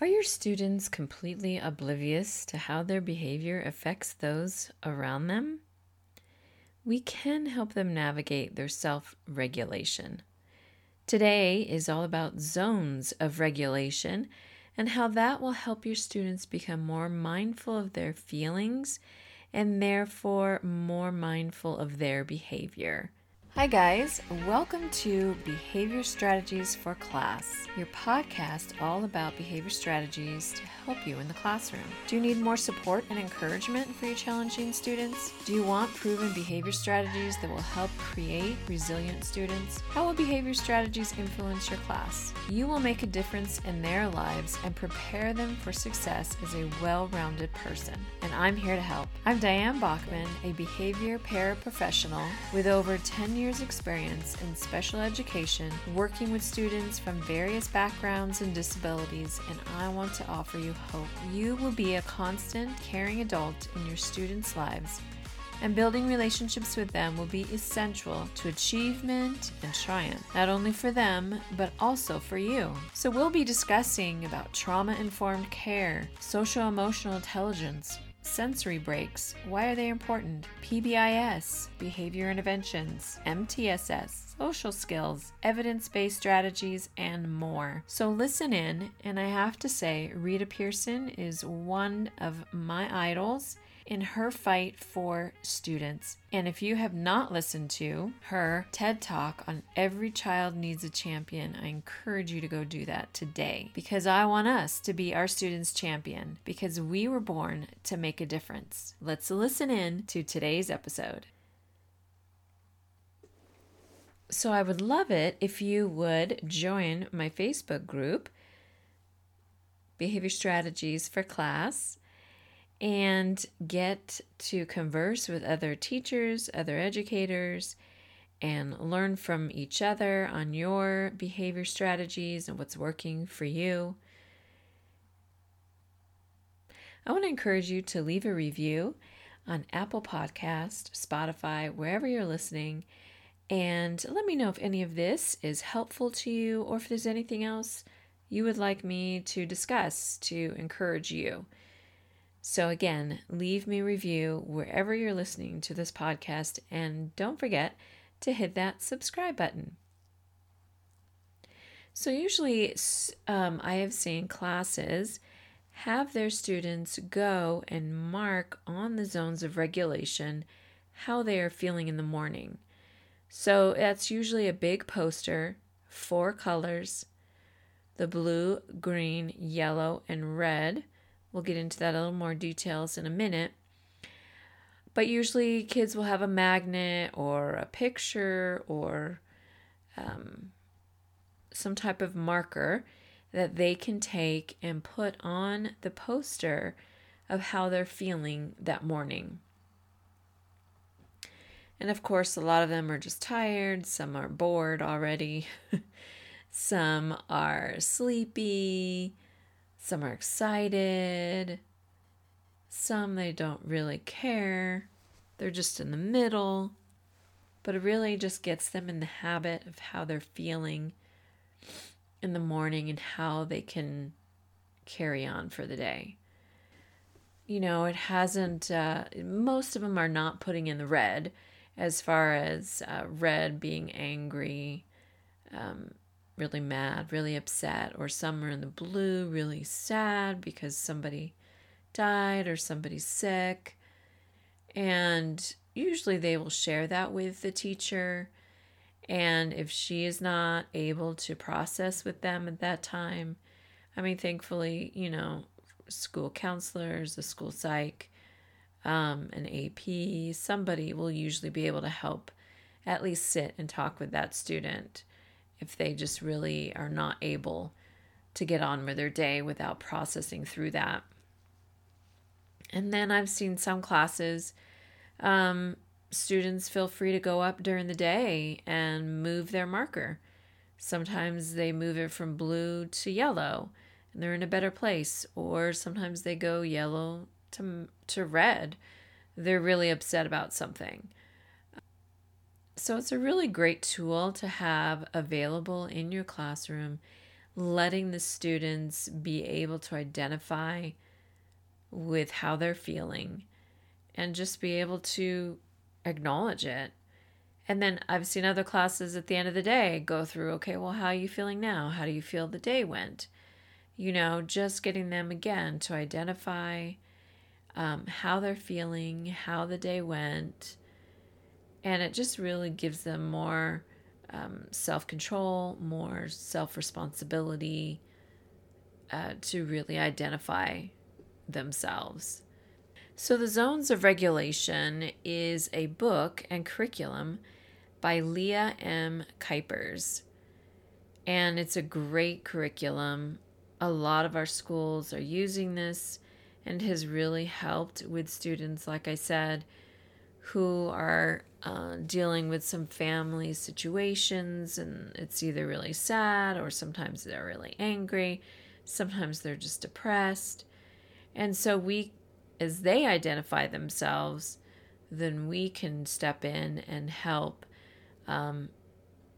Are your students completely oblivious to how their behavior affects those around them? We can help them navigate their self regulation. Today is all about zones of regulation and how that will help your students become more mindful of their feelings and therefore more mindful of their behavior. Hi, guys. Welcome to Behavior Strategies for Class, your podcast all about behavior strategies to help you in the classroom. Do you need more support and encouragement for your challenging students? Do you want proven behavior strategies that will help create resilient students? How will behavior strategies influence your class? You will make a difference in their lives and prepare them for success as a well rounded person. And I'm here to help. I'm Diane Bachman, a behavior paraprofessional with over 10 years experience in special education, working with students from various backgrounds and disabilities, and I want to offer you hope. You will be a constant, caring adult in your students' lives, and building relationships with them will be essential to achievement and triumph, not only for them, but also for you. So, we'll be discussing about trauma informed care, social emotional intelligence, sensory breaks. Why are they important? PBIS, behavior interventions, MTSS, social skills, evidence based strategies, and more. So listen in, and I have to say, Rita Pierson is one of my idols in her fight for students. And if you have not listened to her TED Talk on Every Child Needs a Champion, I encourage you to go do that today because I want us to be our students' champion because we were born to make a difference. Let's listen in to today's episode. So, I would love it if you would join my Facebook group, Behavior Strategies for Class and get to converse with other teachers, other educators, and learn from each other on your behavior strategies and what's working for you. I want to encourage you to leave a review on Apple Podcast, Spotify, wherever you're listening, and let me know if any of this is helpful to you or if there's anything else you would like me to discuss to encourage you. So, again, leave me review wherever you're listening to this podcast, and don't forget to hit that subscribe button. So, usually, um, I have seen classes have their students go and mark on the zones of regulation how they are feeling in the morning. So, that's usually a big poster, four colors the blue, green, yellow, and red We'll get into that a little more details in a minute. But usually, kids will have a magnet or a picture or um, some type of marker that they can take and put on the poster of how they're feeling that morning. And of course, a lot of them are just tired, some are bored already, some are sleepy, some are excited. Some they don't really care. They're just in the middle. But it really just gets them in the habit of how they're feeling in the morning and how they can carry on for the day. You know, it hasn't, uh, most of them are not putting in the red as far as uh, red being angry, um, really mad, really upset, or some are in the blue, really sad because somebody died or somebody's sick. And usually they will share that with the teacher. And if she is not able to process with them at that time, I mean, thankfully, you know, school counselors, a school psych, um, an AP, somebody will usually be able to help at least sit and talk with that student if they just really are not able to get on with their day without processing through that. And then I've seen some classes, um, students feel free to go up during the day and move their marker. Sometimes they move it from blue to yellow and they're in a better place, or sometimes they go yellow to, to red. They're really upset about something. So it's a really great tool to have available in your classroom. letting the students be able to identify with how they're feeling and just be able to acknowledge it. And then I've seen other classes at the end of the day go through, okay, well, how are you feeling now? How do you feel the day went? You know, just getting them again to identify um, how they're feeling, how the day went. And it just really gives them more um, self control, more self responsibility uh, to really identify themselves. So, The Zones of Regulation is a book and curriculum by Leah M. Kuypers. And it's a great curriculum. A lot of our schools are using this and has really helped with students, like I said, who are uh, dealing with some family situations and it's either really sad or sometimes they're really angry, sometimes they're just depressed. And so we, as they identify themselves, then we can step in and help. Um,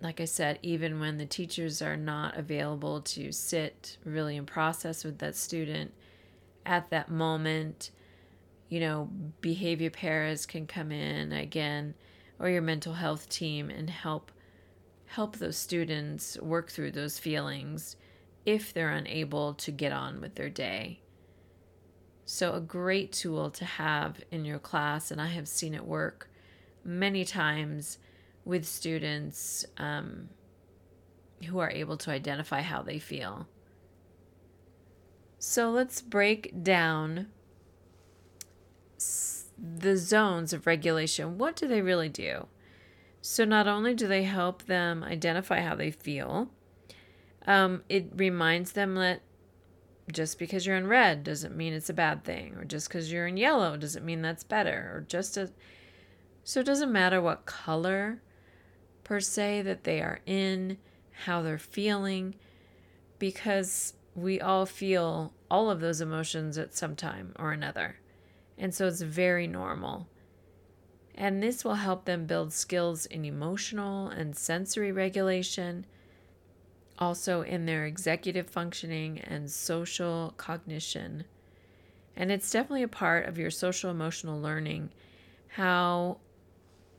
like I said, even when the teachers are not available to sit really and process with that student at that moment, you know, behavior paras can come in again, or your mental health team and help help those students work through those feelings if they're unable to get on with their day. So, a great tool to have in your class, and I have seen it work many times with students um, who are able to identify how they feel. So, let's break down the zones of regulation. What do they really do? So, not only do they help them identify how they feel, um, it reminds them that just because you're in red doesn't mean it's a bad thing, or just because you're in yellow doesn't mean that's better, or just a. So it doesn't matter what color per se that they are in, how they're feeling, because we all feel all of those emotions at some time or another. And so it's very normal. And this will help them build skills in emotional and sensory regulation also in their executive functioning and social cognition. And it's definitely a part of your social emotional learning how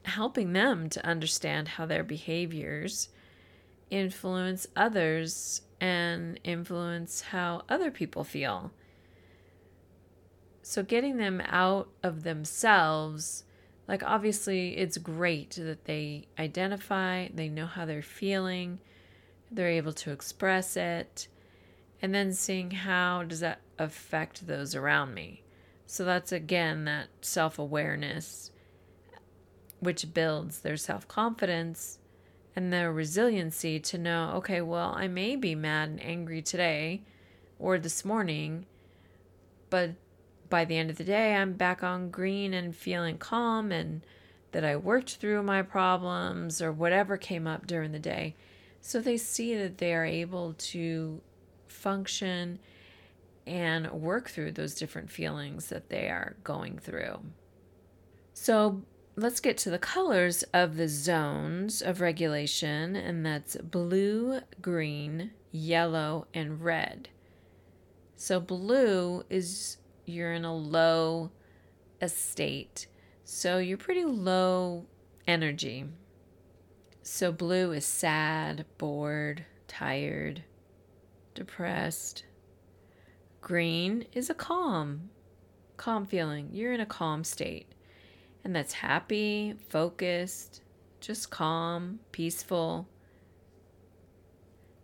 helping them to understand how their behaviors influence others and influence how other people feel. So, getting them out of themselves, like obviously, it's great that they identify, they know how they're feeling, they're able to express it and then seeing how does that affect those around me. So that's again that self-awareness which builds their self-confidence and their resiliency to know okay well i may be mad and angry today or this morning but by the end of the day i'm back on green and feeling calm and that i worked through my problems or whatever came up during the day so they see that they are able to function and work through those different feelings that they are going through. So let's get to the colors of the zones of regulation, and that's blue, green, yellow, and red. So, blue is you're in a low estate, so you're pretty low energy. So blue is sad, bored, tired, depressed. Green is a calm, calm feeling. You're in a calm state. And that's happy, focused, just calm, peaceful.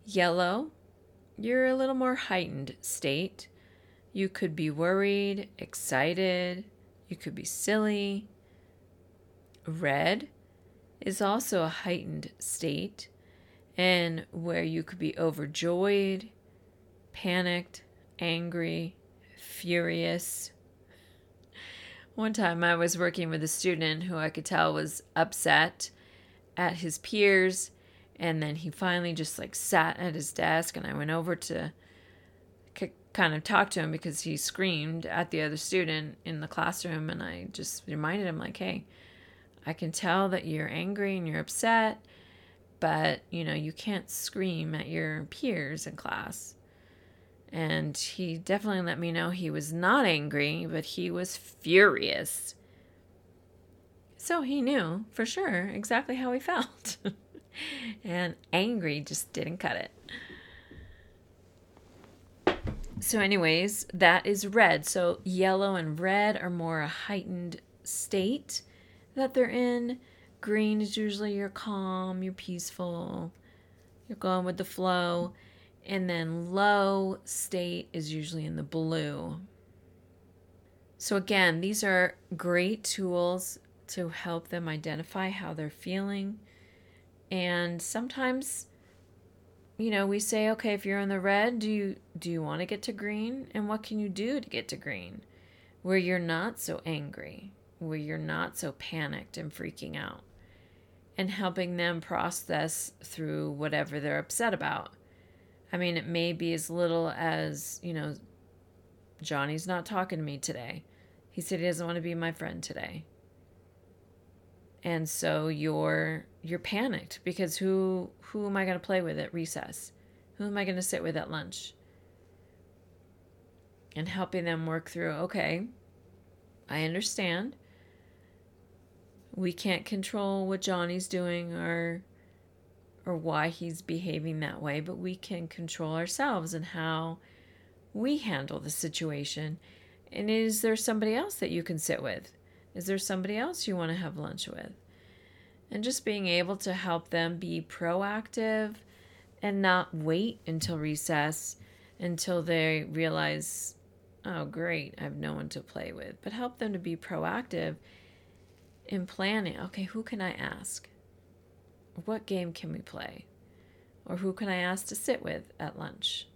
Yellow, you're a little more heightened state. You could be worried, excited, you could be silly. Red, is also a heightened state and where you could be overjoyed, panicked, angry, furious. One time I was working with a student who I could tell was upset at his peers and then he finally just like sat at his desk and I went over to kind of talked to him because he screamed at the other student in the classroom and I just reminded him like, "Hey, I can tell that you're angry and you're upset, but you know, you can't scream at your peers in class. And he definitely let me know he was not angry, but he was furious. So he knew for sure exactly how he felt. and angry just didn't cut it. So, anyways, that is red. So, yellow and red are more a heightened state that they're in. Green is usually you're calm, you're peaceful, you're going with the flow. And then low state is usually in the blue. So, again, these are great tools to help them identify how they're feeling. And sometimes you know, we say, okay, if you're in the red, do you do you want to get to green? And what can you do to get to green? Where you're not so angry, where you're not so panicked and freaking out. And helping them process through whatever they're upset about. I mean, it may be as little as, you know, Johnny's not talking to me today. He said he doesn't want to be my friend today. And so you're you're panicked because who who am I going to play with at recess? Who am I going to sit with at lunch? And helping them work through, okay, I understand. We can't control what Johnny's doing or or why he's behaving that way, but we can control ourselves and how we handle the situation. And is there somebody else that you can sit with? Is there somebody else you want to have lunch with? And just being able to help them be proactive and not wait until recess until they realize, oh, great, I have no one to play with, but help them to be proactive in planning. Okay, who can I ask? What game can we play? Or who can I ask to sit with at lunch?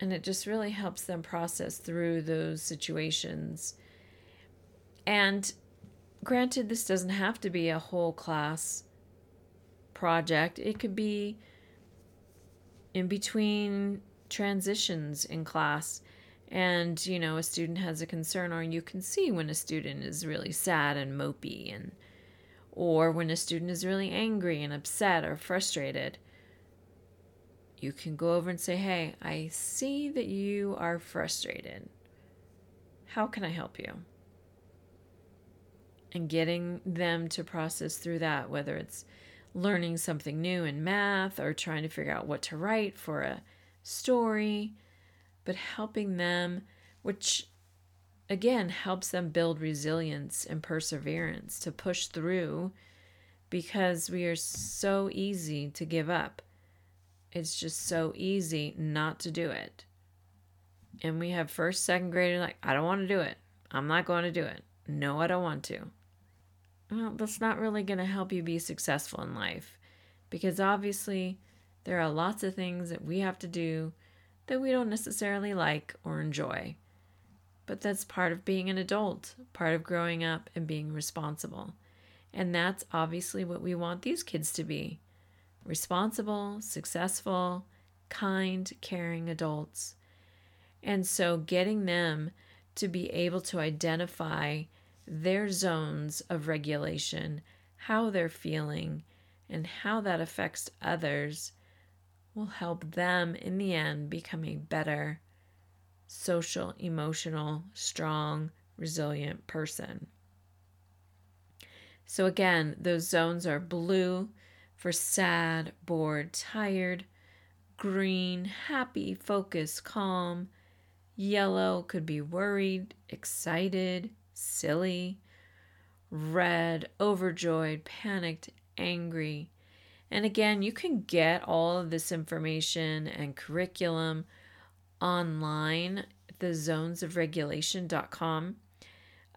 And it just really helps them process through those situations. And granted, this doesn't have to be a whole class project, it could be in between transitions in class. And you know a student has a concern or you can see when a student is really sad and mopey and or when a student is really angry and upset or frustrated. You can go over and say hey i see that you are frustrated. How can i help you and getting them to process through that, whether it's learning something new in math or trying to figure out what to write for a story, but helping them, which again helps them build resilience and perseverance to push through because we are so easy to give up. It's just so easy not to do it. And we have first, second grader like, I don't want to do it. I'm not going to do it. No, I don't want to well, that's not really going to help you be successful in life because obviously there are lots of things that we have to do that we don't necessarily like or enjoy. But that's part of being an adult, part of growing up and being responsible. And that's obviously what we want these kids to be responsible, successful, kind, caring adults. And so getting them to be able to identify their zones of regulation, how they're feeling, and how that affects others will help them in the end become a better social, emotional, strong, resilient person. So, again, those zones are blue for sad, bored, tired, green, happy, focused, calm, yellow could be worried, excited, silly, red, overjoyed, panicked, angry. And again, you can get all of this information and curriculum online at the zonesofregulation.com.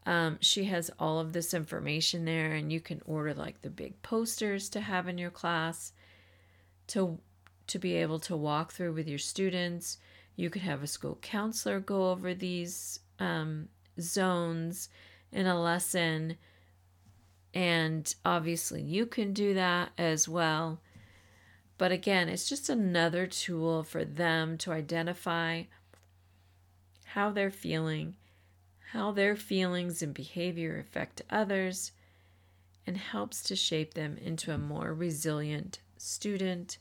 Um, she has all of this information there, and you can order like the big posters to have in your class to to be able to walk through with your students. You could have a school counselor go over these um, zones in a lesson. And obviously, you can do that as well. But again, it's just another tool for them to identify how they're feeling, how their feelings and behavior affect others, and helps to shape them into a more resilient student,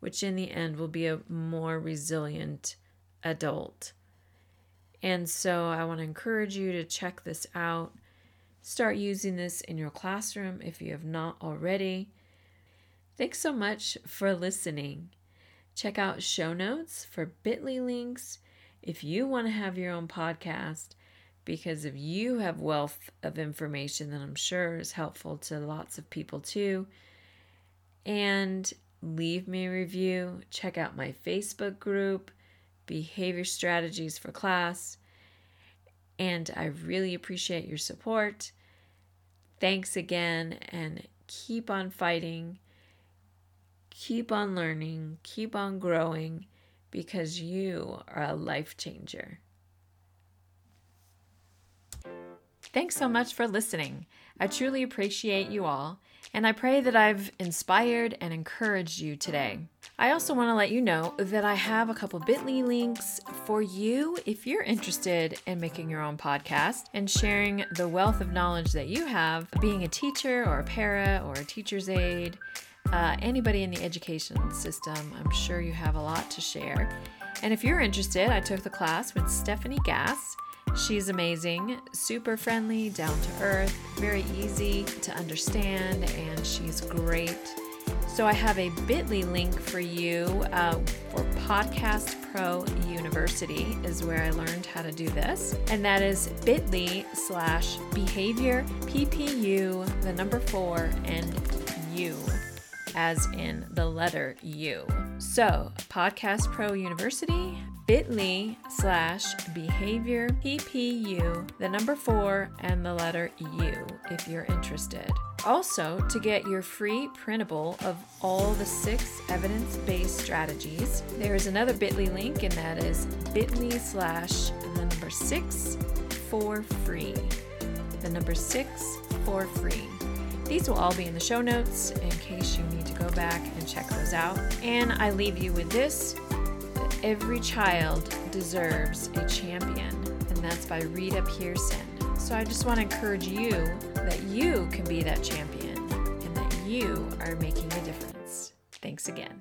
which in the end will be a more resilient adult. And so I want to encourage you to check this out. Start using this in your classroom if you have not already. Thanks so much for listening. Check out show notes for bit.ly links if you want to have your own podcast, because if you have wealth of information that I'm sure is helpful to lots of people too. And leave me a review. Check out my Facebook group, Behavior Strategies for Class. And I really appreciate your support. Thanks again, and keep on fighting, keep on learning, keep on growing because you are a life changer. Thanks so much for listening. I truly appreciate you all, and I pray that I've inspired and encouraged you today. I also want to let you know that I have a couple bit.ly links for you if you're interested in making your own podcast and sharing the wealth of knowledge that you have being a teacher or a para or a teacher's aide. Uh, anybody in the education system, I'm sure you have a lot to share. And if you're interested, I took the class with Stephanie Gass She's amazing, super friendly, down to earth, very easy to understand, and she's great. So I have a bit.ly link for you uh, for Podcast Pro University is where I learned how to do this. And that is bit.ly slash behavior PPU, the number four, and U, as in the letter U. So Podcast Pro University, bit.ly slash behavior PPU, the number four, and the letter U if you're interested. Also, to get your free printable of all the six evidence based strategies, there is another bit.ly link, and that is bit.ly slash the number six for free. The number six for free. These will all be in the show notes in case you need to go back and check those out. And I leave you with this that Every child deserves a champion, and that's by Rita Pierson. So I just want to encourage you that you can be that champion and that you are making a difference. Thanks again.